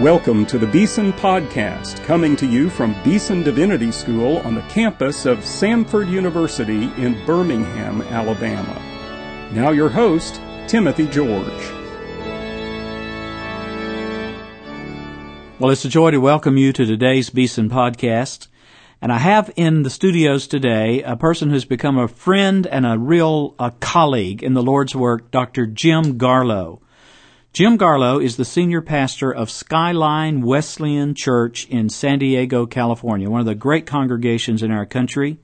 Welcome to the Beeson Podcast, coming to you from Beeson Divinity School on the campus of Samford University in Birmingham, Alabama. Now, your host, Timothy George. Well, it's a joy to welcome you to today's Beeson Podcast. And I have in the studios today a person who's become a friend and a real a colleague in the Lord's work, Dr. Jim Garlow. Jim Garlow is the senior pastor of Skyline Wesleyan Church in San Diego, California, one of the great congregations in our country.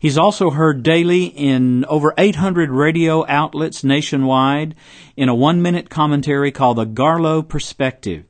He's also heard daily in over 800 radio outlets nationwide in a one minute commentary called the Garlow Perspective.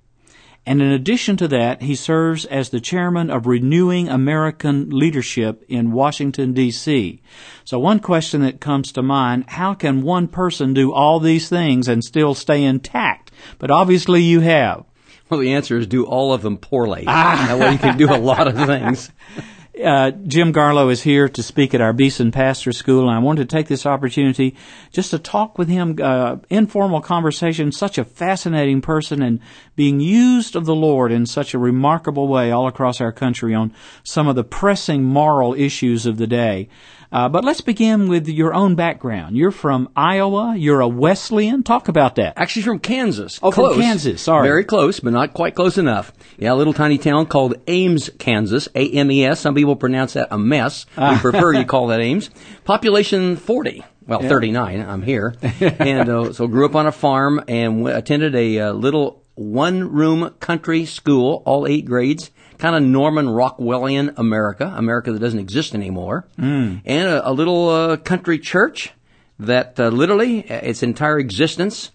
And in addition to that, he serves as the chairman of Renewing American Leadership in Washington, D.C. So one question that comes to mind, how can one person do all these things and still stay intact? But obviously you have. Well, the answer is do all of them poorly. Ah. That way you can do a lot of things. Uh, Jim Garlow is here to speak at our Beeson Pastor School, and I wanted to take this opportunity just to talk with him, uh, informal conversation. Such a fascinating person, and being used of the Lord in such a remarkable way all across our country on some of the pressing moral issues of the day. Uh, but let's begin with your own background. You're from Iowa. You're a Wesleyan. Talk about that. Actually, from Kansas. Oh, close. from Kansas. Sorry. Very close, but not quite close enough. Yeah, a little tiny town called Ames, Kansas. A-M-E-S. Some people pronounce that a mess. We ah. prefer you call that Ames. Population 40 well, yeah. 39. I'm here. and uh, so grew up on a farm and w- attended a uh, little one room country school, all eight grades kind of Norman Rockwellian America, America that doesn't exist anymore, mm. and a, a little uh, country church that uh, literally uh, its entire existence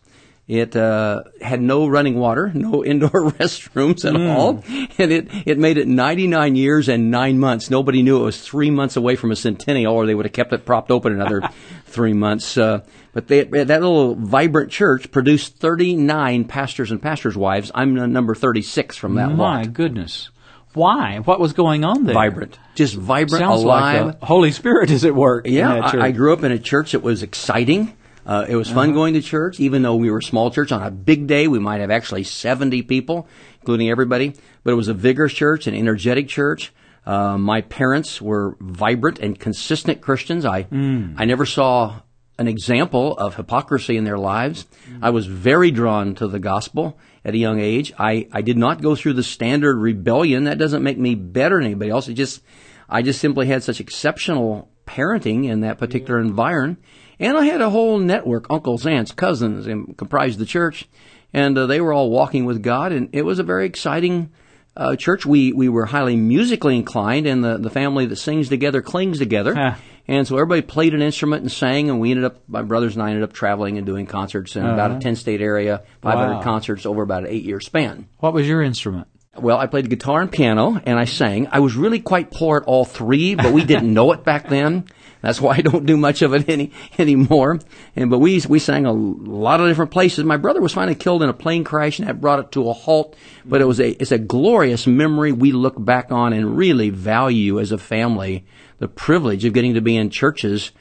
it uh, had no running water, no indoor restrooms at mm. all, and it it made it 99 years and nine months. Nobody knew it was three months away from a centennial, or they would have kept it propped open another three months. Uh, but they, that little vibrant church produced 39 pastors and pastors' wives. I'm number 36 from that My lot. My goodness. Why? What was going on there? Vibrant. Just vibrant, Sounds alive. Like the Holy Spirit is at work. Yeah, I, I, grew up in a church that was exciting. Uh, it was fun uh-huh. going to church, even though we were a small church. On a big day, we might have actually 70 people, including everybody. But it was a vigorous church, an energetic church. Uh, my parents were vibrant and consistent Christians. I mm. I never saw an example of hypocrisy in their lives. Mm. I was very drawn to the gospel at a young age. I, I did not go through the standard rebellion. That doesn't make me better than anybody else. It just, I just simply had such exceptional parenting in that particular environment. And I had a whole network, uncles, aunts, cousins, and comprised the church. And uh, they were all walking with God. And it was a very exciting uh, church. We, we were highly musically inclined, and the, the family that sings together clings together. Huh. And so everybody played an instrument and sang, and we ended up, my brothers and I ended up traveling and doing concerts in uh-huh. about a uh-huh. 10 state area, 500 wow. concerts over about an eight year span. What was your instrument? Well, I played guitar and piano, and I sang. I was really quite poor at all three, but we didn't know it back then. That's why I don't do much of it any anymore. And but we we sang a lot of different places. My brother was finally killed in a plane crash, and that brought it to a halt. But it was a it's a glorious memory we look back on and really value as a family the privilege of getting to be in churches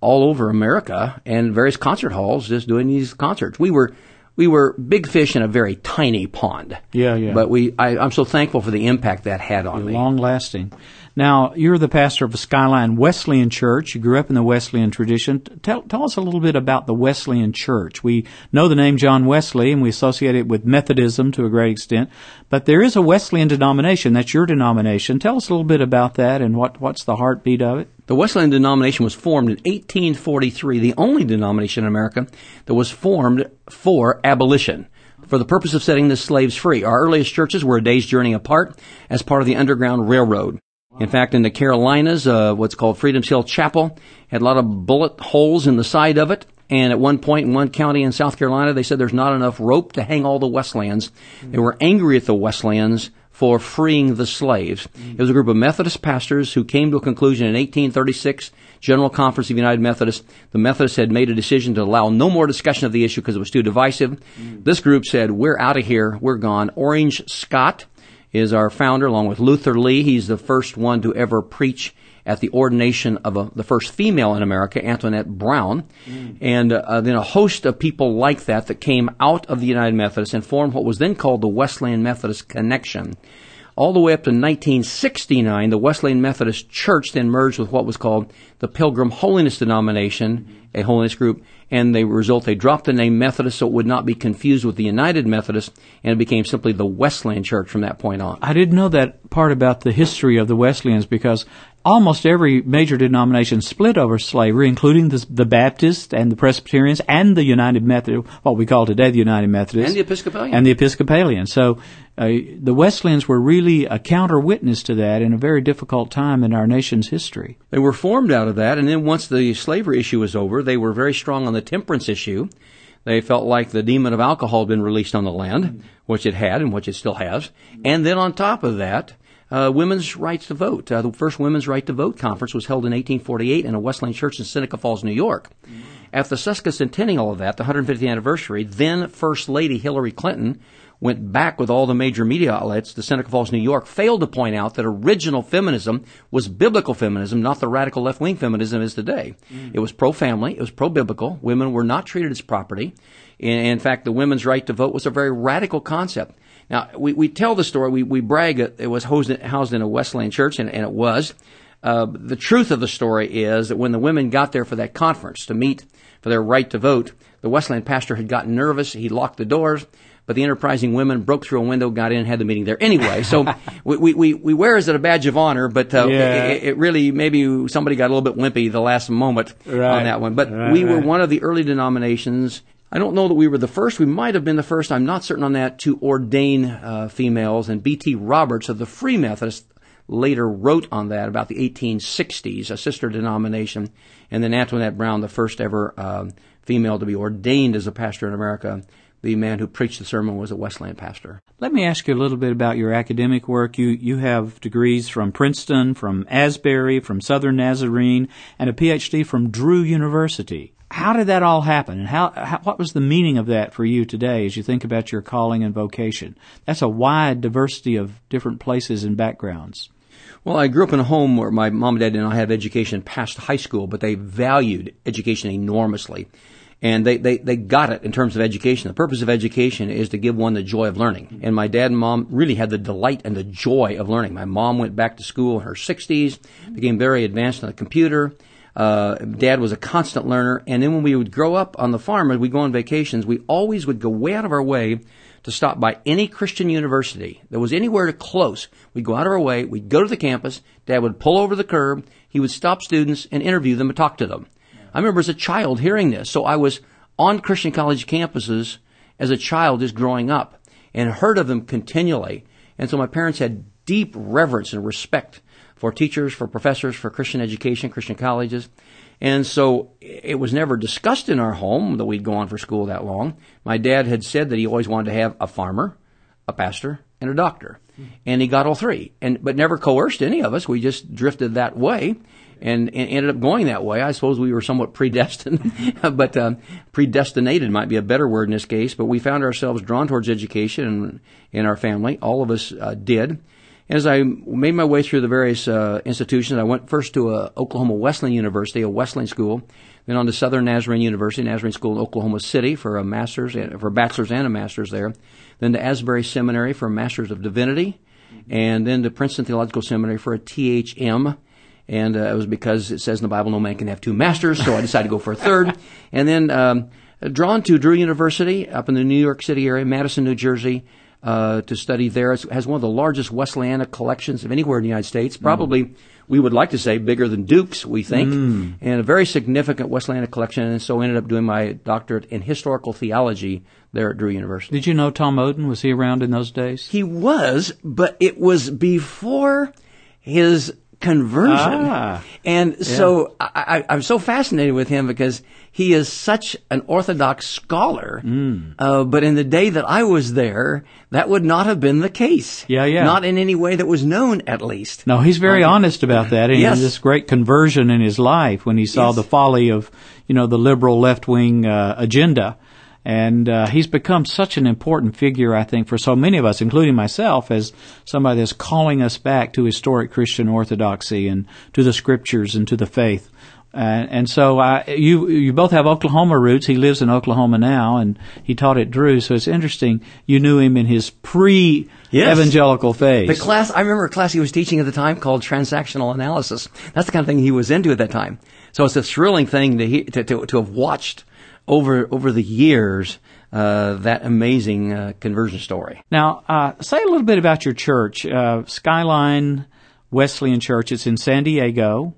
all over America and various concert halls just doing these concerts. We were we were big fish in a very tiny pond. Yeah, yeah. But we I, am so thankful for the impact that had on me. Long lasting. Now, you're the pastor of a Skyline Wesleyan Church. You grew up in the Wesleyan tradition. Tell, tell us a little bit about the Wesleyan Church. We know the name John Wesley and we associate it with Methodism to a great extent, but there is a Wesleyan denomination. That's your denomination. Tell us a little bit about that and what, what's the heartbeat of it. The Wesleyan denomination was formed in 1843, the only denomination in America that was formed for abolition for the purpose of setting the slaves free. Our earliest churches were a day's journey apart as part of the Underground Railroad. In fact, in the Carolinas, uh, what's called Freedom's Hill Chapel had a lot of bullet holes in the side of it. And at one point in one county in South Carolina, they said there's not enough rope to hang all the Wesleyans. They were angry at the Wesleyans for freeing the slaves. It was a group of Methodist pastors who came to a conclusion in 1836, General Conference of United Methodists. The Methodists had made a decision to allow no more discussion of the issue because it was too divisive. This group said, we're out of here, we're gone. Orange Scott, is our founder, along with Luther Lee. He's the first one to ever preach at the ordination of a, the first female in America, Antoinette Brown, and uh, then a host of people like that that came out of the United Methodists and formed what was then called the Wesleyan Methodist Connection. All the way up to 1969, the Wesleyan Methodist Church then merged with what was called the Pilgrim Holiness Denomination, a holiness group, and the result they dropped the name Methodist so it would not be confused with the United Methodist, and it became simply the Wesleyan Church from that point on. I didn't know that part about the history of the Wesleyans because almost every major denomination split over slavery, including the, the Baptists and the Presbyterians and the United Methodist, what we call today the United Methodists. And the Episcopalian. And the Episcopalian. So uh, the Wesleyans were really a counter witness to that in a very difficult time in our nation's history. They were formed out of that, and then once the slavery issue was over, they were very strong on the temperance issue. They felt like the demon of alcohol had been released on the land, which it had and which it still has. And then on top of that, uh, women's rights to vote. Uh, the first women's right to vote conference was held in 1848 in a Wesleyan church in Seneca Falls, New York. At the sesquicentennial of that, the 150th anniversary, then First Lady Hillary Clinton went back with all the major media outlets to Seneca Falls, New York, failed to point out that original feminism was biblical feminism, not the radical left wing feminism is today. It was pro family, it was pro biblical. Women were not treated as property. In, in fact, the women's right to vote was a very radical concept. Now, we, we tell the story, we, we brag it, it was housed in, housed in a Wesleyan church, and, and it was. Uh, the truth of the story is that when the women got there for that conference to meet for their right to vote, the Wesleyan pastor had gotten nervous. He locked the doors, but the enterprising women broke through a window, got in, and had the meeting there anyway. So we, we, we, we wear it as a badge of honor, but uh, Yeah. it, it really maybe somebody got a little bit wimpy the last moment Right. on that one. But Right, we were right. one of the early denominations. I don't know that we were the first. We might have been the first. I'm not certain on that to ordain uh, females. And B.T. Roberts of the Free Methodist later wrote on that about the 1860s, a sister denomination, and then Antoinette Brown, the first ever um, female to be ordained as a pastor in America. The man who preached the sermon was a Wesleyan pastor. Let me ask you a little bit about your academic work. You you have degrees from Princeton, from Asbury, from Southern Nazarene, and a PhD from Drew University. How did that all happen, and how, how what was the meaning of that for you today as you think about your calling and vocation? That's a wide diversity of different places and backgrounds. Well, I grew up in a home where my mom and dad did not have education past high school, but they valued education enormously. And they, they, they got it in terms of education. The purpose of education is to give one the joy of learning. And my dad and mom really had the delight and the joy of learning. My mom went back to school in her 60s, became very advanced on the computer. Uh, dad was a constant learner. And then when we would grow up on the farm, and we go on vacations, we always would go way out of our way to stop by any Christian university that was anywhere to close. We'd go out of our way, we'd go to the campus, Dad would pull over the curb, he would stop students and interview them and talk to them. I remember as a child hearing this, so I was on Christian college campuses as a child just growing up and heard of them continually. And so my parents had deep reverence and respect for teachers, for professors, for Christian education, Christian colleges. And so it was never discussed in our home that we'd go on for school that long. My dad had said that he always wanted to have a farmer, a pastor, and a doctor. And he got all three. And but never coerced any of us. We just drifted that way and, and ended up going that way. I suppose we were somewhat predestined, but um, predestinated might be a better word in this case. But we found ourselves drawn towards education in, in our family. All of us uh, did. As I made my way through the various uh, institutions, I went first to uh, Oklahoma Wesleyan University, a Wesleyan school, then on to Southern Nazarene University, Nazarene School in Oklahoma City for a master's, for a bachelor's and a master's there, then to Asbury Seminary for a master's of divinity, and then to Princeton Theological Seminary for a THM. And uh, it was because it says in the Bible no man can have two masters, so I decided to go for a third. And then um, drawn to Drew University up in the New York City area, Madison, New Jersey, uh, to study there. It has one of the largest Wesleyana collections of anywhere in the United States. Probably, we would like to say, bigger than Duke's, we think, and a very significant Wesleyana collection. And so I ended up doing my doctorate in historical theology there at Drew University. Did you know Tom Oden? Was he around in those days? He was, but it was before his conversion. Ah. and so I, I, I'm so fascinated with him because he is such an Orthodox scholar. Hmm. Uh, but in the day that I was there, that would not have been the case. Yeah, yeah. Not in any way that was known, at least. No, he's very honest about that. And Yes. this great conversion in his life when he saw Yes. the folly of, you know, the liberal left wing uh, agenda. And uh, he's become such an important figure, I think, for so many of us, including myself, as somebody that's calling us back to historic Christian orthodoxy and to the scriptures and to the faith. Uh, and so I, you you both have Oklahoma roots. He lives in Oklahoma now, and he taught at Drew. So it's interesting. You knew him in his pre evangelical phase. The class I remember a class he was teaching at the time called transactional analysis. That's the kind of thing he was into at that time. So it's a thrilling thing to he, to, to, to have watched over over the years uh, that amazing uh, conversion story. Now, uh, say a little bit about your church, uh, Skyline Wesleyan Church. It's in San Diego.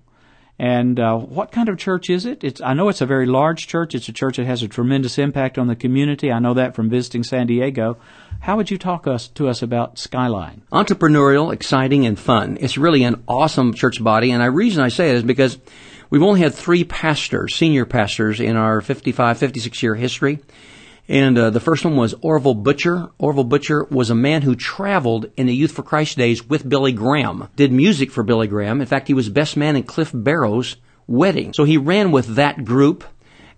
And uh, what kind of church is it? It's, I know it's a very large church. It's a church that has a tremendous impact on the community. I know that from visiting San Diego. How would you talk us to us about Skyline? Entrepreneurial, exciting, and fun. It's really an awesome church body, and the reason I say it is because we've only had three pastors, senior pastors, in our 55, 56 year history. And uh, the first one was Orville Butcher. Orville Butcher was a man who traveled in the Youth for Christ days with Billy Graham, did music for Billy Graham. In fact, he was best man in Cliff Barrows' wedding. So he ran with that group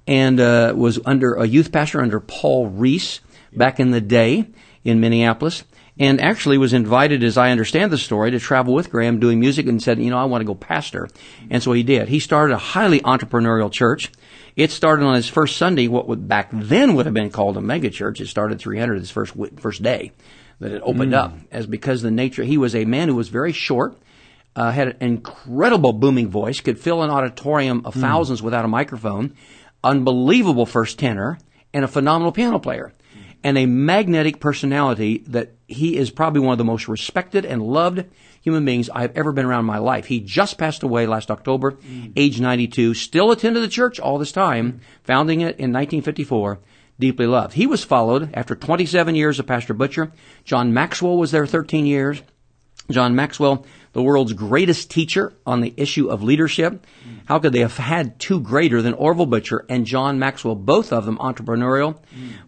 and uh, was under a youth pastor under Paul Rees back in the day in Minneapolis. And actually was invited, as I understand the story, to travel with Graham doing music and said, you know, I want to go pastor. And so he did. He started a highly entrepreneurial church. It started on his first Sunday, what would back then would have been called a mega church. It started 300 his first first day that it opened mm. up, as because the nature he was a man who was very short, uh, had an incredible booming voice, could fill an auditorium of mm. thousands without a microphone, unbelievable first tenor, and a phenomenal piano player and a magnetic personality that he is probably one of the most respected and loved human beings I've ever been around in my life. He just passed away last October, mm. age 92, still attended the church all this time, founding it in 1954 deeply loved. He was followed after 27 years of Pastor Butcher. John Maxwell was there 13 years. John Maxwell, the world's greatest teacher on the issue of leadership. How could they have had two greater than Orville Butcher and John Maxwell, both of them entrepreneurial?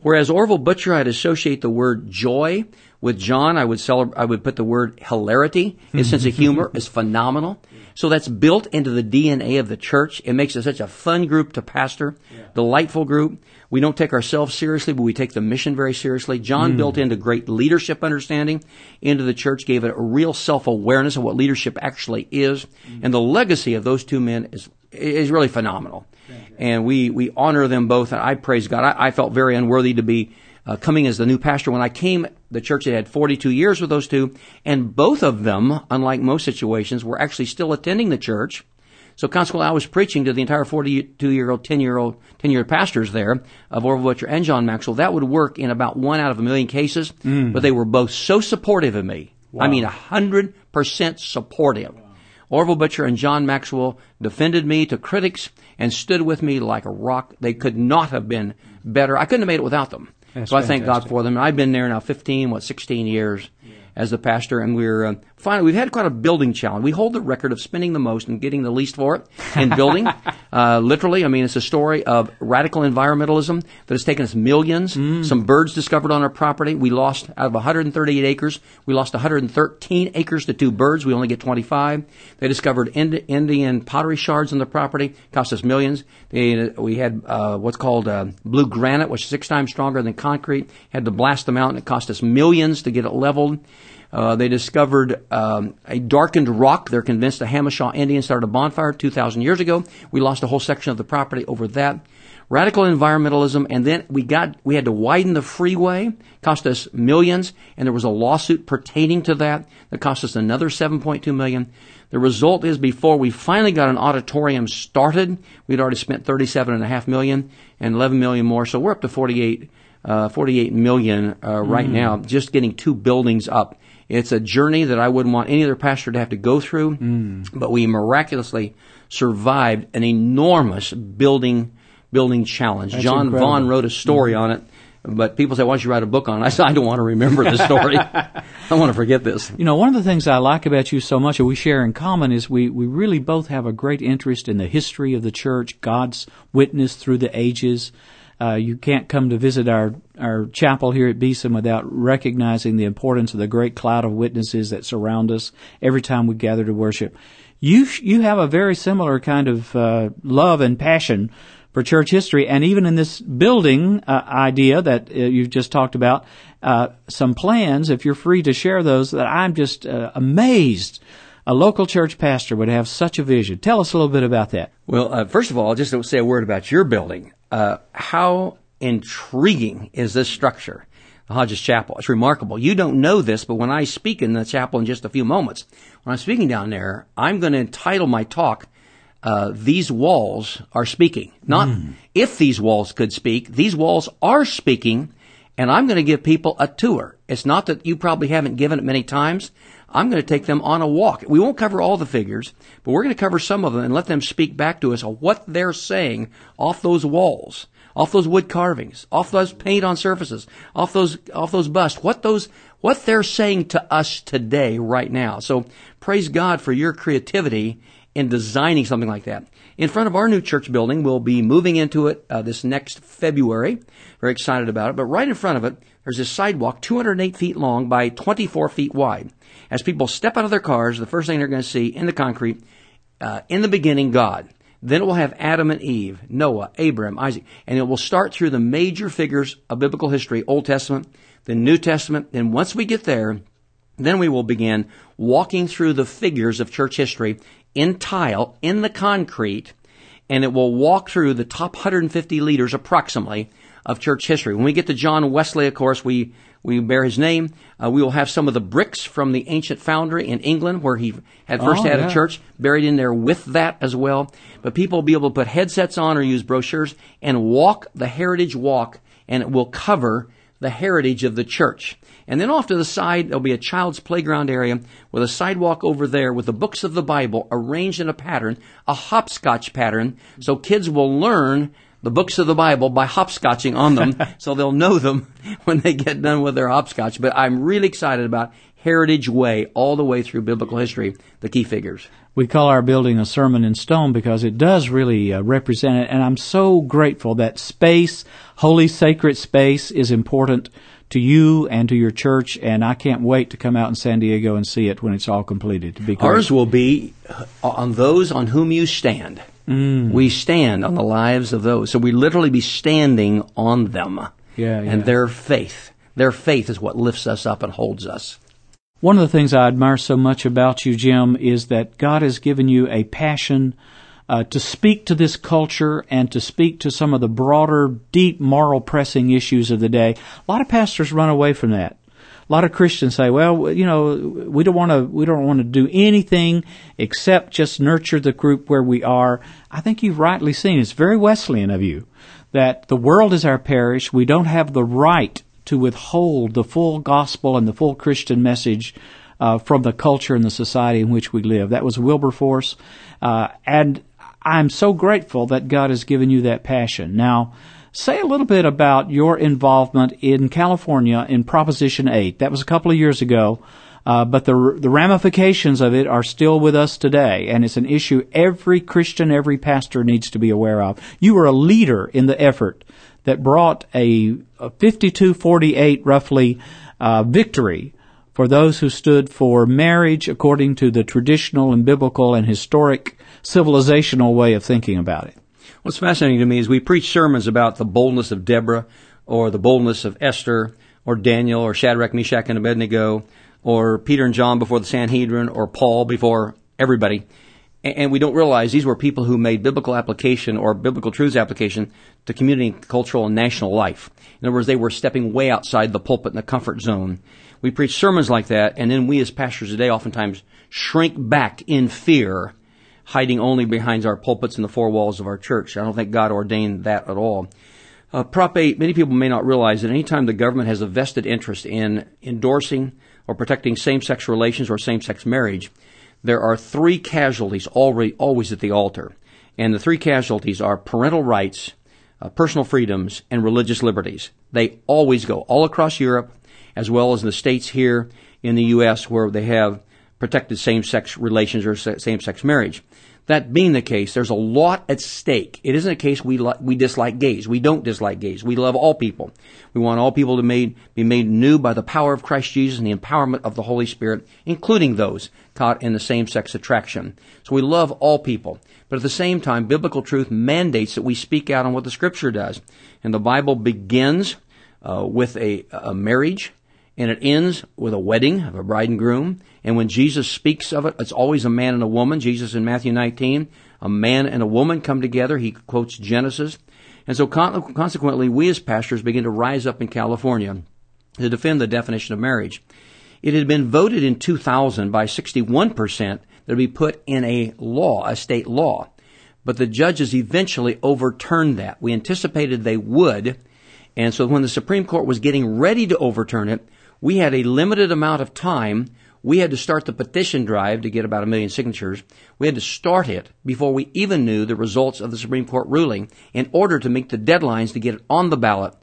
Whereas Orville Butcher, I'd associate the word joy with John, I would celebrate, I would put the word hilarity. His sense of humor is phenomenal. So that's built into the DNA of the church. It makes it such a fun group to pastor, yeah. delightful group. We don't take ourselves seriously, but we take the mission very seriously. John mm. built into great leadership understanding into the church, gave it a real self-awareness of what leadership actually is. Mm. And the legacy of those two men is, is really phenomenal. And we, we honor them both. And I praise God. I, I felt very unworthy to be uh, coming as the new pastor. When I came, the church had had 42 years with those two, and both of them, unlike most situations, were actually still attending the church. So consequently, I was preaching to the entire 42 year old, 10 year old, 10 year pastors there of Orville Butcher and John Maxwell. That would work in about one out of a million cases, mm. but they were both so supportive of me. Wow. I mean, 100% supportive. Wow. Orville Butcher and John Maxwell defended me to critics and stood with me like a rock. They could not have been better. I couldn't have made it without them. That's so I thank God for them. I've been there now 15, what, 16 years yeah. as the pastor, and we're uh, finally we've had quite a building challenge. We hold the record of spending the most and getting the least for it in building. uh, literally, I mean, it's a story of radical environmentalism that has taken us millions. Mm. Some birds discovered on our property. We lost out of 138 acres. We lost 113 acres to two birds. We only get 25. They discovered Indian pottery shards on the property. Cost us millions. They, we had uh, what's called uh, blue granite, which is six times stronger than concrete. Had to blast them out, and it cost us millions to get it leveled. Uh, they discovered um, a darkened rock. They're convinced the Hamish-Shaw Indians started a bonfire 2,000 years ago. We lost a whole section of the property over that. Radical environmentalism, and then we got we had to widen the freeway, cost us millions, and there was a lawsuit pertaining to that that cost us another 7.2 million. The result is before we finally got an auditorium started, we'd already spent 37.5 million and 11 million more, so we're up to 48, uh, 48 million uh, right mm. now, just getting two buildings up. It's a journey that I wouldn't want any other pastor to have to go through, mm. but we miraculously survived an enormous building building challenge. That's John incredible. Vaughn wrote a story mm. on it. But people say, why don't you write a book on it? I said, I don't want to remember the story. I want to forget this. You know, one of the things I like about you so much, and we share in common, is we, we really both have a great interest in the history of the church, God's witness through the ages, uh, you can't come to visit our, our chapel here at Beeson without recognizing the importance of the great cloud of witnesses that surround us every time we gather to worship. You, you have a very similar kind of uh, love and passion for church history. And even in this building uh, idea that uh, you've just talked about, uh, some plans, if you're free to share those, that I'm just uh, amazed a local church pastor would have such a vision. Tell us a little bit about that. Well, uh, first of all, just to say a word about your building. Uh, how intriguing is this structure? The Hodges Chapel. It's remarkable. You don't know this, but when I speak in the chapel in just a few moments, when I'm speaking down there, I'm going to entitle my talk uh, these walls are speaking. Not mm. if these walls could speak. These walls are speaking, and I'm going to give people a tour. It's not that you probably haven't given it many times. I'm going to take them on a walk. We won't cover all the figures, but we're going to cover some of them and let them speak back to us on what they're saying off those walls, off those wood carvings, off those paint on surfaces, off those off those busts. What those what they're saying to us today, right now. So praise God for your creativity in designing something like that. In front of our new church building, we'll be moving into it uh, this next February. Very excited about it. But right in front of it, there's this sidewalk 208 feet long by 24 feet wide. As people step out of their cars, the first thing they're going to see in the concrete, uh, in the beginning, God. Then it will have Adam and Eve, Noah, Abraham, Isaac, and it will start through the major figures of biblical history, Old Testament, the New Testament. And once we get there, then we will begin walking through the figures of church history in tile, in the concrete, and it will walk through the top 150 leaders approximately of church history. When we get to John Wesley, of course, we, we bear his name. Uh, we will have some of the bricks from the ancient foundry in England where he had first oh, had yeah. a church buried in there with that as well. But people will be able to put headsets on or use brochures and walk the heritage walk and it will cover the heritage of the church. And then off to the side, there'll be a child's playground area with a sidewalk over there with the books of the Bible arranged in a pattern, a hopscotch pattern, so kids will learn the books of the Bible by hopscotching on them, so they'll know them when they get done with their hopscotch. But I'm really excited about Heritage Way all the way through biblical history, the key figures. We call our building a sermon in stone because it does really uh, represent it, and I'm so grateful that space, holy sacred space, is important to you and to your church, and I can't wait to come out in San Diego and see it when it's all completed. To be. Ours will be on those on whom you stand. Mm. We stand on the lives of those, so we literally be standing on them. Yeah, yeah. And their faith, their faith is what lifts us up and holds us. One of the things I admire so much about you, Jim, is that God has given you a passion uh, to speak to this culture and to speak to some of the broader, deep moral pressing issues of the day. A lot of pastors run away from that. A lot of Christians say, well, you know, we don't want to, we don't want to do anything except just nurture the group where we are. I think you've rightly seen, it's very Wesleyan of you, that the world is our parish. We don't have the right to withhold the full gospel and the full Christian message uh, from the culture and the society in which we live. That was Wilberforce. Uh, and I'm so grateful that God has given you that passion. Now, say a little bit about your involvement in California in Proposition 8. That was a couple of years ago. Uh, but the the ramifications of it are still with us today, and it's an issue every Christian, every pastor needs to be aware of. You were a leader in the effort that brought a, a 52-48 roughly uh, victory for those who stood for marriage according to the traditional and biblical and historic civilizational way of thinking about it. What's fascinating to me is we preach sermons about the boldness of Deborah or the boldness of Esther or Daniel or Shadrach, Meshach, and Abednego or Peter and John before the Sanhedrin or Paul before everybody and we don't realize these were people who made biblical application or biblical truths application to community, cultural, and national life. In other words, they were stepping way outside the pulpit and the comfort zone. We preach sermons like that, and then we as pastors today oftentimes shrink back in fear, hiding only behind our pulpits and the four walls of our church. I don't think God ordained that at all. Uh, Prop 8, many people may not realize that anytime the government has a vested interest in endorsing or protecting same-sex relations or same-sex marriage, there are three casualties already, always at the altar. And the three casualties are parental rights, uh, personal freedoms, and religious liberties. They always go all across Europe, as well as in the states here in the U.S. where they have protected same-sex relations or same-sex marriage. That being the case, there's a lot at stake. It isn't a case we li- we dislike gays. We don't dislike gays. We love all people. We want all people to made, be made new by the power of Christ Jesus and the empowerment of the Holy Spirit, including those caught in the same-sex attraction. So we love all people. But at the same time, biblical truth mandates that we speak out on what the Scripture does. And the Bible begins uh, with a, a marriage, and it ends with a wedding of a bride and groom. And when Jesus speaks of it, it's always a man and a woman. Jesus in Matthew 19, a man and a woman come together. He quotes Genesis. And so consequently, we as pastors begin to rise up in California to defend the definition of marriage. It had been voted in 2000 by 61% that it be put in a law, a state law. But the judges eventually overturned that. We anticipated they would. And so when the Supreme Court was getting ready to overturn it, we had a limited amount of time. We had to start the petition drive to get about a million signatures. We had to start it before we even knew the results of the Supreme Court ruling in order to meet the deadlines to get it on the ballot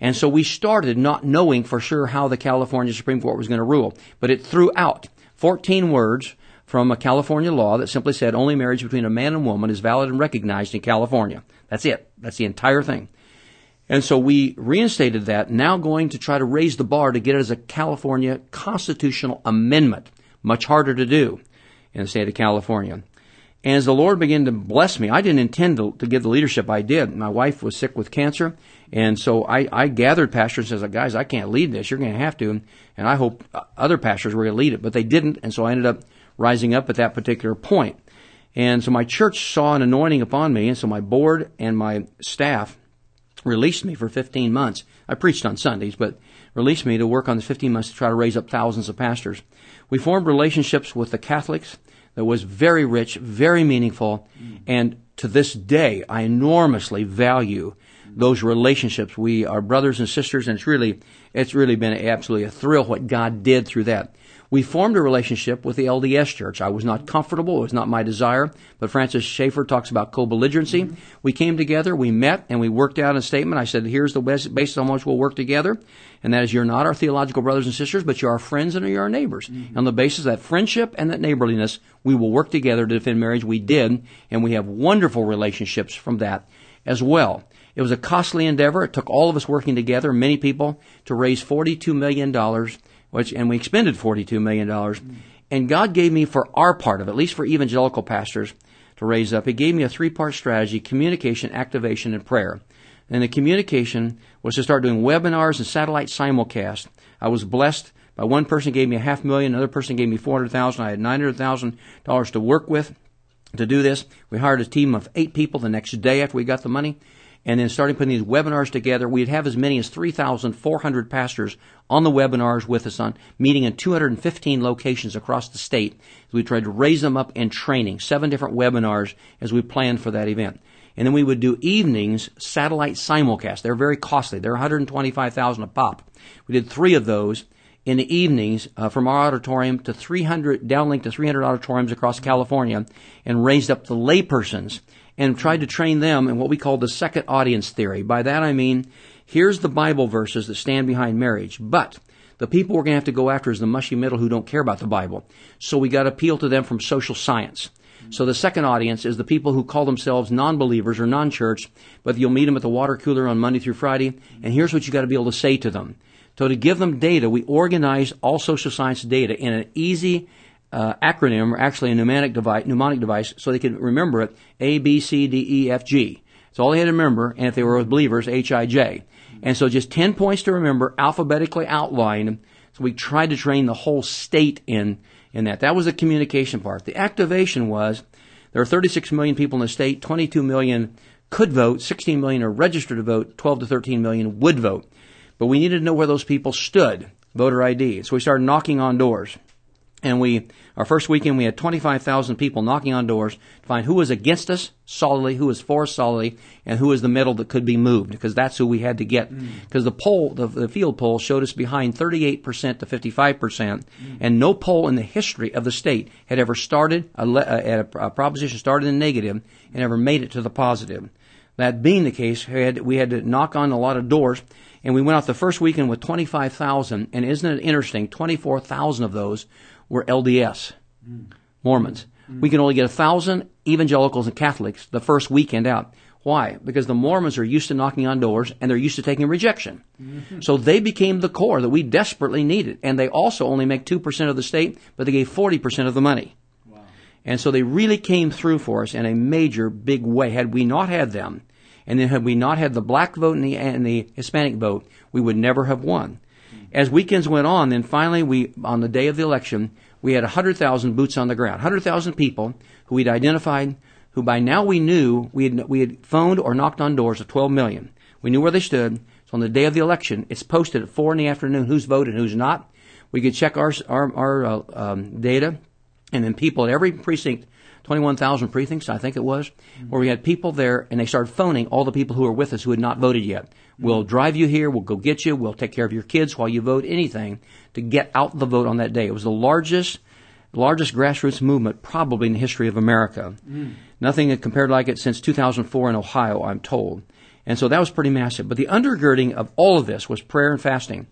and so we started not knowing for sure how the California Supreme Court was going to rule. But it threw out 14 words from a California law that simply said only marriage between a man and woman is valid and recognized in California. That's it. That's the entire thing. And so we reinstated that, now going to try to raise the bar to get it as a California constitutional amendment. Much harder to do in the state of California. And as the Lord began to bless me, I didn't intend to, to give the leadership I did. My wife was sick with cancer, and so I, I gathered pastors and said, guys, I can't lead this. You're going to have to. And I hope uh, other pastors were going to lead it, but they didn't. And so I ended up rising up at that particular point. And so my church saw an anointing upon me. And so my board and my staff released me for 15 months. I preached on Sundays, but released me to work on the 15 months to try to raise up thousands of pastors. We formed relationships with the Catholics that was very rich, very meaningful, and to this day, I enormously value those relationships. We are brothers and sisters, and it's really, it's really been absolutely a thrill what God did through that. We formed a relationship with the LDS Church. I was not comfortable. It was not my desire. But Francis Schaeffer talks about co-belligerency. Mm-hmm. We came together, we met, and we worked out a statement. I said, here's the basis on which we'll work together. And that is you're not our theological brothers and sisters, but you're our friends and you're our neighbors. Mm-hmm. On the basis of that friendship and that neighborliness, we will work together to defend marriage. We did, and we have wonderful relationships from that as well. It was a costly endeavor. It took all of us working together, many people, to raise $42 million, which, and we expended $42 million. And God gave me for our part of it, at least for evangelical pastors, to raise up. He gave me a three part strategy communication, activation, and prayer. And the communication was to start doing webinars and satellite simulcast. I was blessed by one person gave me a half million, another person gave me 400,000. I had $900,000 to work with to do this. We hired a team of eight people the next day after we got the money and then starting putting these webinars together. We'd have as many as 3,400 pastors on the webinars with us on meeting in 215 locations across the state. We tried to raise them up in training, seven different webinars as we planned for that event. And then we would do evenings satellite simulcast. They're very costly. They're 125,000 a pop. We did three of those in the evenings uh, from our auditorium to 300, downlink to 300 auditoriums across California and raised up the laypersons and tried to train them in what we call the second audience theory. By that I mean, here's the Bible verses that stand behind marriage, but the people we're going to have to go after is the mushy middle who don't care about the Bible. So we got to appeal to them from social science. So the second audience is the people who call themselves non-believers or non-church, but you'll meet them at the water cooler on Monday through Friday, and here's what you got to be able to say to them. So to give them data, we organize all social science data in an easy uh, acronym, or actually a mnemonic device, mnemonic device, so they could remember it: A, B, C, D, E, F, G. That's all they had to remember. And if they were believers, H, I, J. And so just ten points to remember, alphabetically outlined. So we tried to train the whole state in in that. That was the communication part. The activation was there are 36 million people in the state, 22 million could vote, 16 million are registered to vote, 12 to 13 million would vote. But we needed to know where those people stood, voter ID. So we started knocking on doors. And we, our first weekend, we had 25,000 people knocking on doors to find who was against us solidly, who was for us solidly, and who was the middle that could be moved, because that's who we had to get. Because mm. the poll, the, the, field poll showed us behind 38% to 55%, mm. and no poll in the history of the state had ever started, a, a, a proposition started in negative and ever made it to the positive. That being the case, we had, we had to knock on a lot of doors, and we went out the first weekend with 25,000, and isn't it interesting? 24,000 of those were LDS, mm. Mormons. Mm. We can only get a thousand evangelicals and Catholics the first weekend out. Why? Because the Mormons are used to knocking on doors and they're used to taking rejection. Mm-hmm. So they became the core that we desperately needed. And they also only make 2% of the state, but they gave 40% of the money. And so they really came through for us in a major, big way. Had we not had them, and then had we not had the black vote and the, and the Hispanic vote, we would never have won. As weekends went on, then finally we, on the day of the election, we had 100,000 boots on the ground, 100,000 people who we'd identified, who by now we knew we had, we had phoned or knocked on doors of 12 million. We knew where they stood. So on the day of the election, it's posted at 4 in the afternoon who's voted and who's not. We could check our, our, our uh, um, data, and then people at every precinct 21,000 precincts, I think it was, where we had people there and they started phoning all the people who were with us who had not voted yet. We'll drive you here, we'll go get you, we'll take care of your kids while you vote, anything to get out the vote on that day. It was the largest, largest grassroots movement probably in the history of America. Mm. Nothing compared like it since 2004 in Ohio, I'm told. And so that was pretty massive. But the undergirding of all of this was prayer and fasting.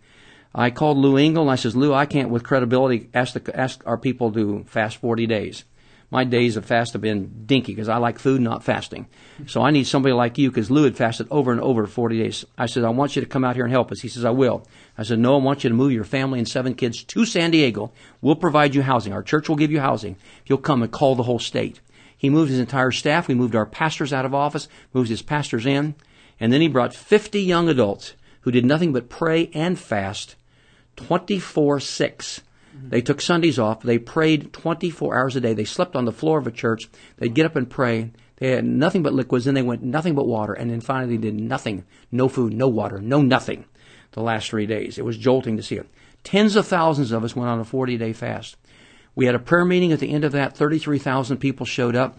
I called Lou Engle and I says, Lou, I can't with credibility ask, the, ask our people to fast 40 days my days of fast have been dinky because I like food, not fasting. So I need somebody like you because Lou had fasted over and over 40 days. I said, I want you to come out here and help us. He says, I will. I said, no, I want you to move your family and seven kids to San Diego. We'll provide you housing. Our church will give you housing. You'll come and call the whole state. He moved his entire staff. We moved our pastors out of office, moved his pastors in. And then he brought 50 young adults who did nothing but pray and fast 24 6 they took Sundays off. They prayed 24 hours a day. They slept on the floor of a church. They'd get up and pray. They had nothing but liquids. Then they went nothing but water. And then finally they did nothing. No food, no water, no nothing the last three days. It was jolting to see it. Tens of thousands of us went on a 40 day fast. We had a prayer meeting at the end of that. 33,000 people showed up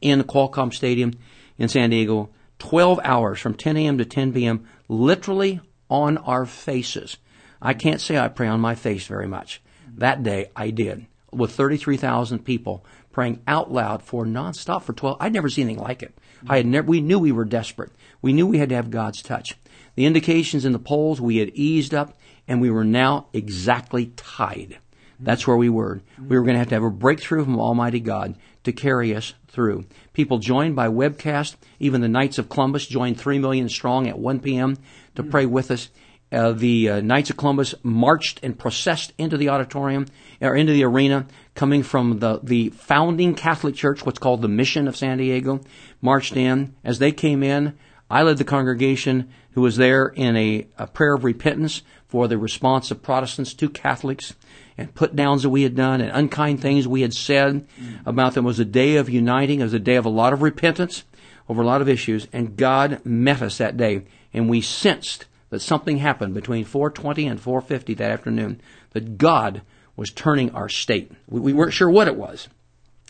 in Qualcomm Stadium in San Diego. 12 hours from 10 a.m. to 10 p.m. literally on our faces. I can't say I pray on my face very much. That day I did with 33,000 people praying out loud for nonstop for 12. I'd never seen anything like it. I had never, we knew we were desperate. We knew we had to have God's touch. The indications in the polls, we had eased up and we were now exactly tied. That's where we were. We were going to have to have a breakthrough from Almighty God to carry us through. People joined by webcast. Even the Knights of Columbus joined 3 million strong at 1 p.m. to pray with us uh, the uh, Knights of Columbus marched and processed into the auditorium or into the arena, coming from the the founding Catholic Church, what's called the Mission of San Diego, marched in. As they came in, I led the congregation who was there in a, a prayer of repentance for the response of Protestants to Catholics and put downs that we had done and unkind things we had said about them. It was a day of uniting. It was a day of a lot of repentance over a lot of issues, and God met us that day, and we sensed that something happened between 420 and 450 that afternoon, that God was turning our state. We, we weren't sure what it was.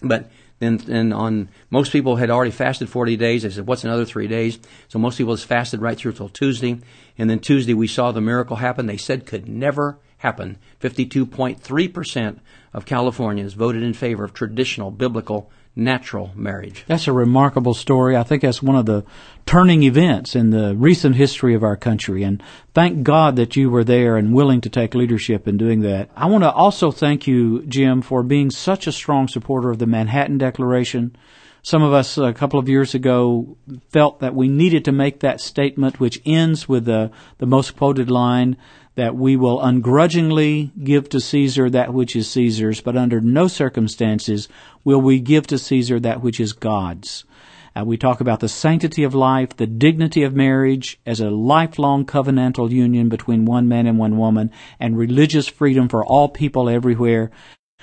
But then, then on, most people had already fasted 40 days. They said, what's another three days? So most people just fasted right through till Tuesday. And then Tuesday we saw the miracle happen. They said could never happen. 52.3% of Californians voted in favor of traditional biblical natural marriage. That's a remarkable story. I think that's one of the turning events in the recent history of our country. And thank God that you were there and willing to take leadership in doing that. I want to also thank you, Jim, for being such a strong supporter of the Manhattan Declaration. Some of us a couple of years ago felt that we needed to make that statement, which ends with the, the most quoted line that we will ungrudgingly give to Caesar that which is Caesar's, but under no circumstances will we give to Caesar that which is God's. Uh, we talk about the sanctity of life, the dignity of marriage as a lifelong covenantal union between one man and one woman, and religious freedom for all people everywhere,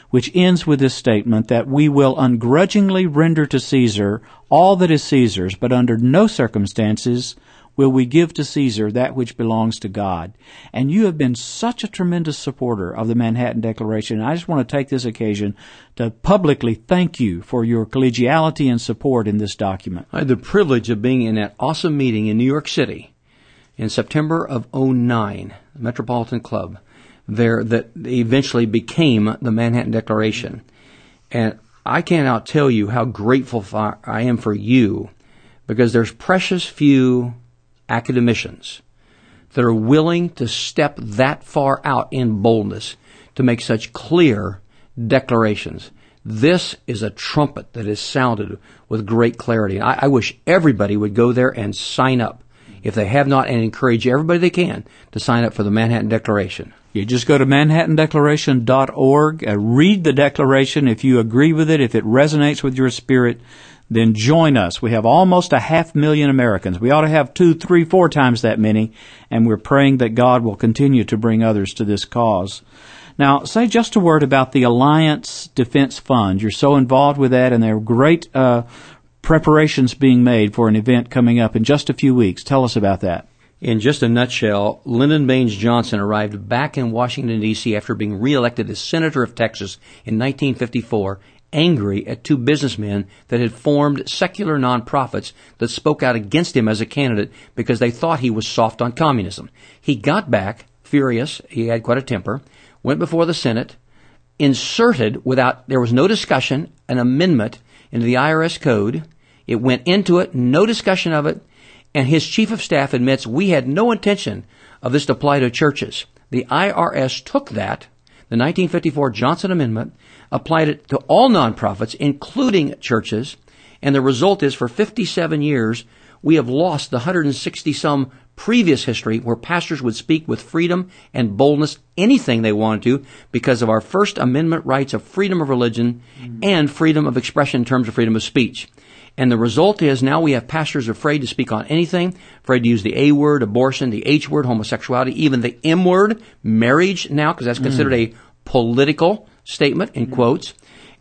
which ends with this statement that we will ungrudgingly render to Caesar all that is Caesar's, but under no circumstances will we give to Caesar that which belongs to God. And you have been such a tremendous supporter of the Manhattan Declaration. I just want to take this occasion to publicly thank you for your collegiality and support in this document. I had the privilege of being in that awesome meeting in New York City in September of 09, Metropolitan Club, there that eventually became the Manhattan Declaration. And I cannot tell you how grateful I am for you because there's precious few academicians that are willing to step that far out in boldness to make such clear declarations. This is a trumpet that is sounded with great clarity. I, I, wish everybody would go there and sign up if they have not and encourage everybody they can to sign up for the Manhattan Declaration. You just go to manhattandeclaration.org, uh, read the declaration. If you agree with it, if it resonates with your spirit, then join us. We have almost a half million Americans. We ought to have two, three, four times that many, and we're praying that God will continue to bring others to this cause. Now, say just a word about the Alliance Defense Fund. You're so involved with that, and there are great uh, preparations being made for an event coming up in just a few weeks. Tell us about that. In just a nutshell, Lyndon Baines Johnson arrived back in Washington, D.C. after being reelected as Senator of Texas in 1954 angry at two businessmen that had formed secular nonprofits that spoke out against him as a candidate because they thought he was soft on communism. He got back, furious, he had quite a temper, went before the Senate, inserted without, there was no discussion, an amendment into the IRS code. It went into it, no discussion of it, and his chief of staff admits we had no intention of this to apply to churches. The IRS took that, the 1954 Johnson Amendment, applied it to all nonprofits, including churches, and the result is for 57 years, we have lost the 160 some previous history where pastors would speak with freedom and boldness anything they wanted to because of our First Amendment rights of freedom of religion mm-hmm. and freedom of expression in terms of freedom of speech. And the result is now we have pastors afraid to speak on anything, afraid to use the A word, abortion, the H word, homosexuality, even the M word, marriage now, because that's considered mm. a political statement in mm. quotes.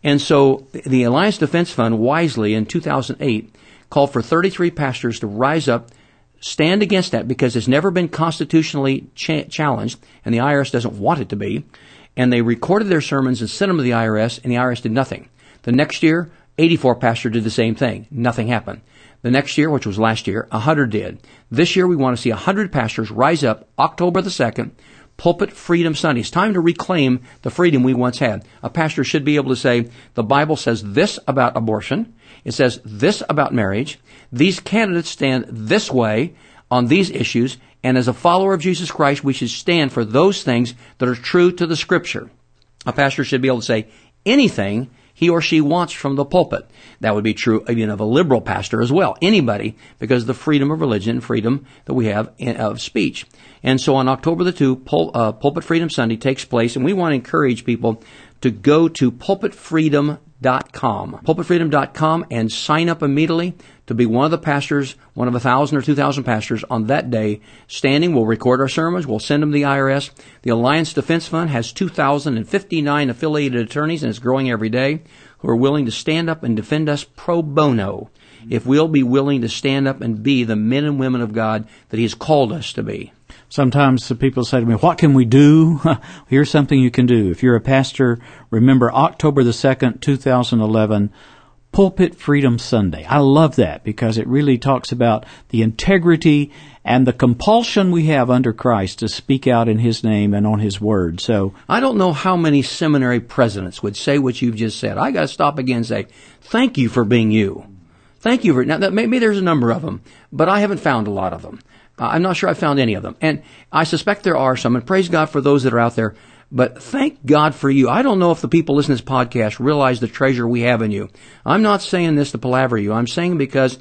And so the Alliance Defense Fund wisely in 2008 called for 33 pastors to rise up, stand against that because it's never been constitutionally cha- challenged and the IRS doesn't want it to be. And they recorded their sermons and sent them to the IRS and the IRS did nothing. The next year, 84 pastors did the same thing. Nothing happened. The next year, which was last year, 100 did. This year, we want to see 100 pastors rise up October the 2nd, Pulpit Freedom Sunday. It's time to reclaim the freedom we once had. A pastor should be able to say, the Bible says this about abortion. It says this about marriage. These candidates stand this way on these issues. And as a follower of Jesus Christ, we should stand for those things that are true to the scripture. A pastor should be able to say anything he or she wants from the pulpit. That would be true even of a liberal pastor as well. Anybody, because of the freedom of religion, freedom that we have of speech. And so on October the 2, Pul- uh, Pulpit Freedom Sunday takes place, and we want to encourage people to go to pulpitfreedom.com, pulpitfreedom.com, and sign up immediately to be one of the pastors, one of a thousand or two thousand pastors on that day standing. We'll record our sermons. We'll send them to the IRS. The Alliance Defense Fund has 2,059 affiliated attorneys and it's growing every day who are willing to stand up and defend us pro bono if we'll be willing to stand up and be the men and women of God that He has called us to be. Sometimes people say to me, what can we do? Here's something you can do. If you're a pastor, remember October the 2nd, 2011, Pulpit Freedom Sunday. I love that because it really talks about the integrity and the compulsion we have under Christ to speak out in His name and on His word. So I don't know how many seminary presidents would say what you've just said. I got to stop again and say, thank you for being you. Thank you for now. Maybe there's a number of them, but I haven't found a lot of them. I'm not sure I found any of them, and I suspect there are some. And praise God for those that are out there but thank God for you. I don't know if the people listening to this podcast realize the treasure we have in you. I'm not saying this to palaver you. I'm saying because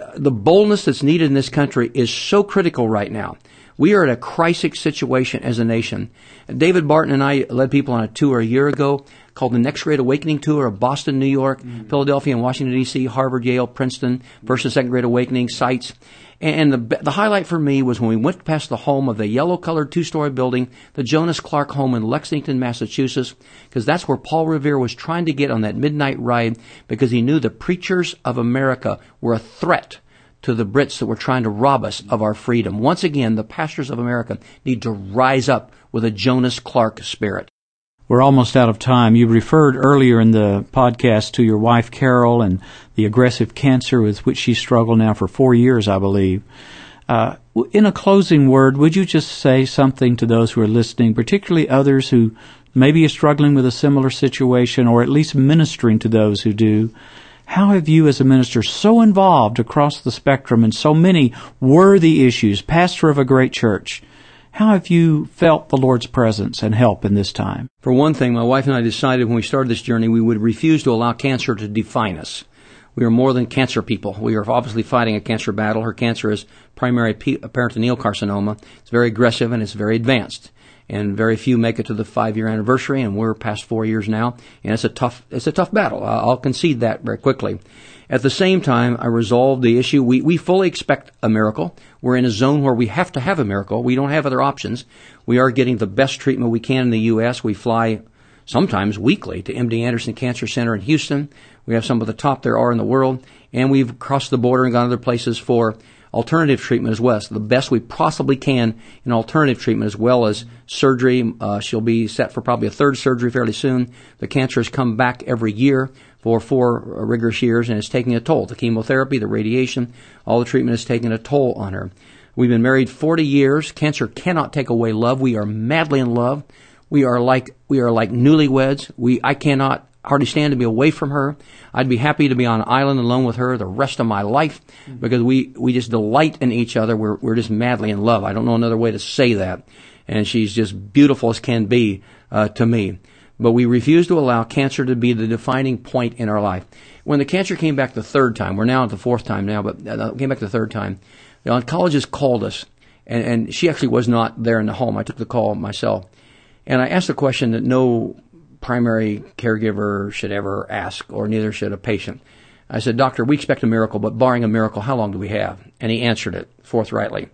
uh, the boldness that's needed in this country is so critical right now. We are at a crisis situation as a nation. David Barton and I led people on a tour a year ago called the Next Great Awakening Tour of Boston, New York, mm-hmm. Philadelphia, and Washington, D.C., Harvard, Yale, Princeton, First and Second Great Awakening sites. And the, the highlight for me was when we went past the home of the yellow colored two story building, the Jonas Clarke home in Lexington, Massachusetts, because that's where Paul Revere was trying to get on that midnight ride because he knew the preachers of America were a threat to the Brits that were trying to rob us of our freedom. Once again, the pastors of America need to rise up with a Jonas Clarke spirit. We're almost out of time. You referred earlier in the podcast to your wife Carol and the aggressive cancer with which she struggled now for four years, I believe. Uh, in a closing word, would you just say something to those who are listening, particularly others who maybe are struggling with a similar situation or at least ministering to those who do? How have you as a minister so involved across the spectrum in so many worthy issues, pastor of a great church, how have you felt the Lord's presence and help in this time? For one thing, my wife and I decided when we started this journey we would refuse to allow cancer to define us. We are more than cancer people. We are obviously fighting a cancer battle. Her cancer is primary peritoneal carcinoma. It's very aggressive and it's very advanced. And very few make it to the five year anniversary, and we're past four years now, and it's a tough, it's a tough battle. I'll concede that very quickly. At the same time, I resolved the issue. We, we fully expect a miracle. We're in a zone where we have to have a miracle. We don't have other options. We are getting the best treatment we can in the U.S. We fly sometimes weekly to MD Anderson Cancer Center in Houston. We have some of the top there are in the world, and we've crossed the border and gone to other places for alternative treatment as well. So the best we possibly can in alternative treatment as well as surgery. Uh, she'll be set for probably a third surgery fairly soon. The cancer has come back every year for four rigorous years and it's taking a toll. The chemotherapy, the radiation, all the treatment is taking a toll on her. We've been married 40 years. Cancer cannot take away love. We are madly in love. We are like, we are like newlyweds. We, I cannot hardly stand to be away from her. I'd be happy to be on an island alone with her the rest of my life because we, we just delight in each other. We're, we're just madly in love. I don't know another way to say that. And she's just beautiful as can be, uh, to me. But we refuse to allow cancer to be the defining point in our life. When the cancer came back the third time, we're now at the fourth time now, but uh, came back the third time, the oncologist called us and, and she actually was not there in the home. I took the call myself. And I asked a question that no primary caregiver should ever ask, or neither should a patient. I said, Doctor, we expect a miracle, but barring a miracle, how long do we have? And he answered it forthrightly.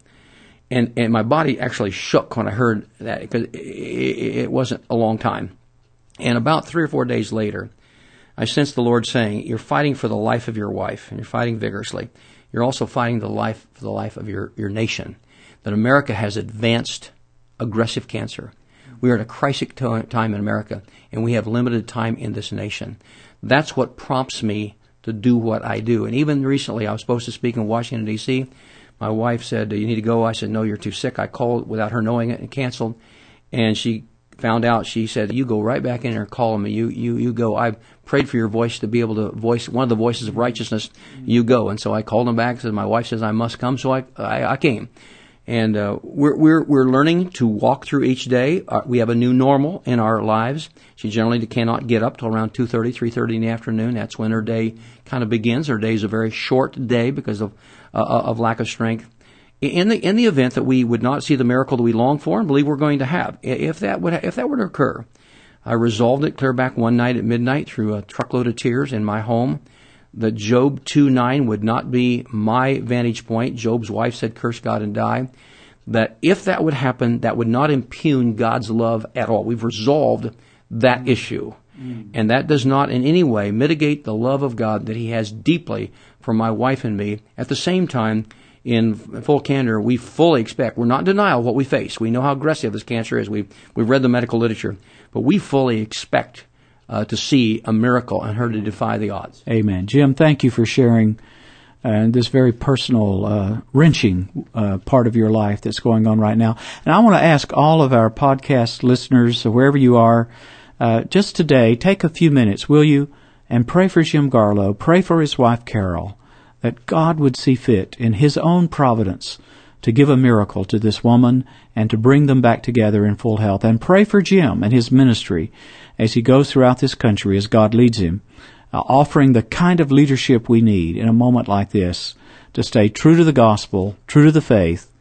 And, and my body actually shook when I heard that because it, it wasn't a long time. And about three or four days later, I sensed the Lord saying, You're fighting for the life of your wife, and you're fighting vigorously. You're also fighting the life for the life of your, your nation. That America has advanced aggressive cancer. We are at a crisis time in America, and we have limited time in this nation. That's what prompts me to do what I do. And even recently, I was supposed to speak in Washington, D.C. My wife said, You need to go. I said, No, you're too sick. I called without her knowing it and canceled. And she found out, she said, You go right back in there and call me. You, you, you go. I prayed for your voice to be able to voice one of the voices of righteousness. You go. And so I called him back, said, My wife says I must come. So I, I, I came and uh, we're we're we're learning to walk through each day. Uh, we have a new normal in our lives. She generally cannot get up till around 2:30, 3:30 in the afternoon. That's when her day kind of begins. Her day is a very short day because of uh, uh, of lack of strength. In the in the event that we would not see the miracle that we long for and believe we're going to have, if that would if that were to occur, I resolved it clear back one night at midnight through a truckload of tears in my home that Job 2 9 would not be my vantage point. Job's wife said, Curse God and die. That if that would happen, that would not impugn God's love at all. We've resolved that mm. issue. Mm. And that does not in any way mitigate the love of God that He has deeply for my wife and me. At the same time, in full candor, we fully expect, we're not in denial of what we face. We know how aggressive this cancer is. We've, we've read the medical literature. But we fully expect uh, to see a miracle and her to defy the odds. Amen. Jim, thank you for sharing uh, this very personal, uh, wrenching uh, part of your life that's going on right now. And I want to ask all of our podcast listeners, wherever you are, uh, just today, take a few minutes, will you, and pray for Jim Garlow, pray for his wife Carol, that God would see fit in His own providence to give a miracle to this woman and to bring them back together in full health. And pray for Jim and his ministry as he goes throughout this country as God leads him, uh, offering the kind of leadership we need in a moment like this to stay true to the gospel, true to the faith,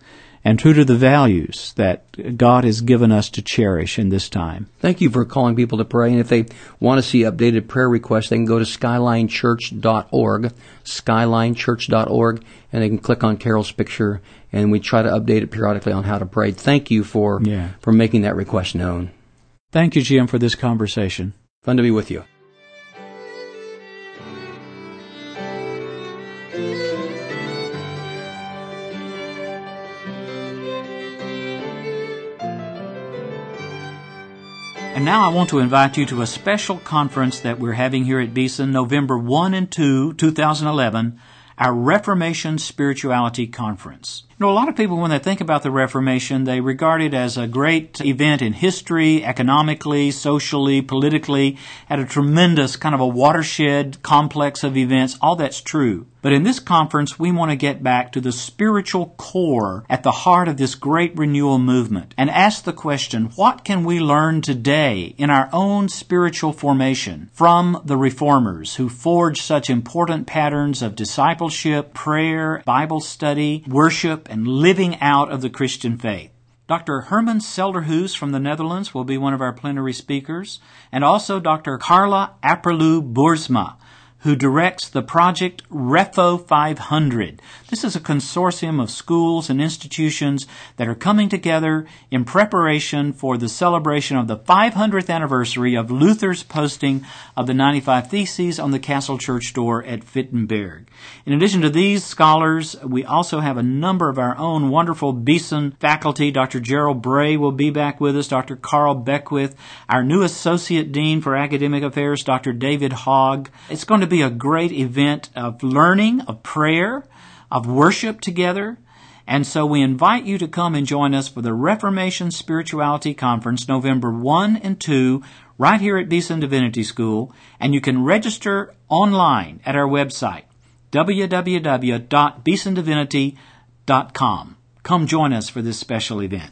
and true to the values that God has given us to cherish in this time. Thank you for calling people to pray. And if they want to see updated prayer requests, they can go to skylinechurch.org, skylinechurch.org, and they can click on Carol's picture, and we try to update it periodically on how to pray. Thank you for, yeah. for making that request known. Thank you, Jim, for this conversation. Fun to be with you. And now I want to invite you to a special conference that we're having here at Beeson, November 1 and 2, 2011, our Reformation Spirituality Conference. You know, a lot of people, when they think about the Reformation, they regard it as a great event in history, economically, socially, politically, at a tremendous kind of a watershed complex of events. All that's true. But in this conference, we want to get back to the spiritual core at the heart of this great renewal movement and ask the question, what can we learn today in our own spiritual formation from the reformers who forged such important patterns of discipleship, prayer, Bible study, worship, and living out of the Christian faith. Dr. Herman Selderhuis from the Netherlands will be one of our plenary speakers, and also Dr. Karla Apperloo Boersma, who directs the project REFO 500. This is a consortium of schools and institutions that are coming together in preparation for the celebration of the 500th anniversary of Luther's posting of the 95 Theses on the Castle Church door at Wittenberg. In addition to these scholars, we also have a number of our own wonderful Beeson faculty. Dr. Gerald Bray will be back with us, Dr. Carl Beckwith, our new Associate Dean for Academic Affairs, Dr. David Hogg. It's going to be a great event of learning, of prayer, of worship together. And so we invite you to come and join us for the Reformation Spirituality Conference November 1 and 2 right here at Beeson Divinity School. And you can register online at our website, www.beesondivinity.com. Come join us for this special event.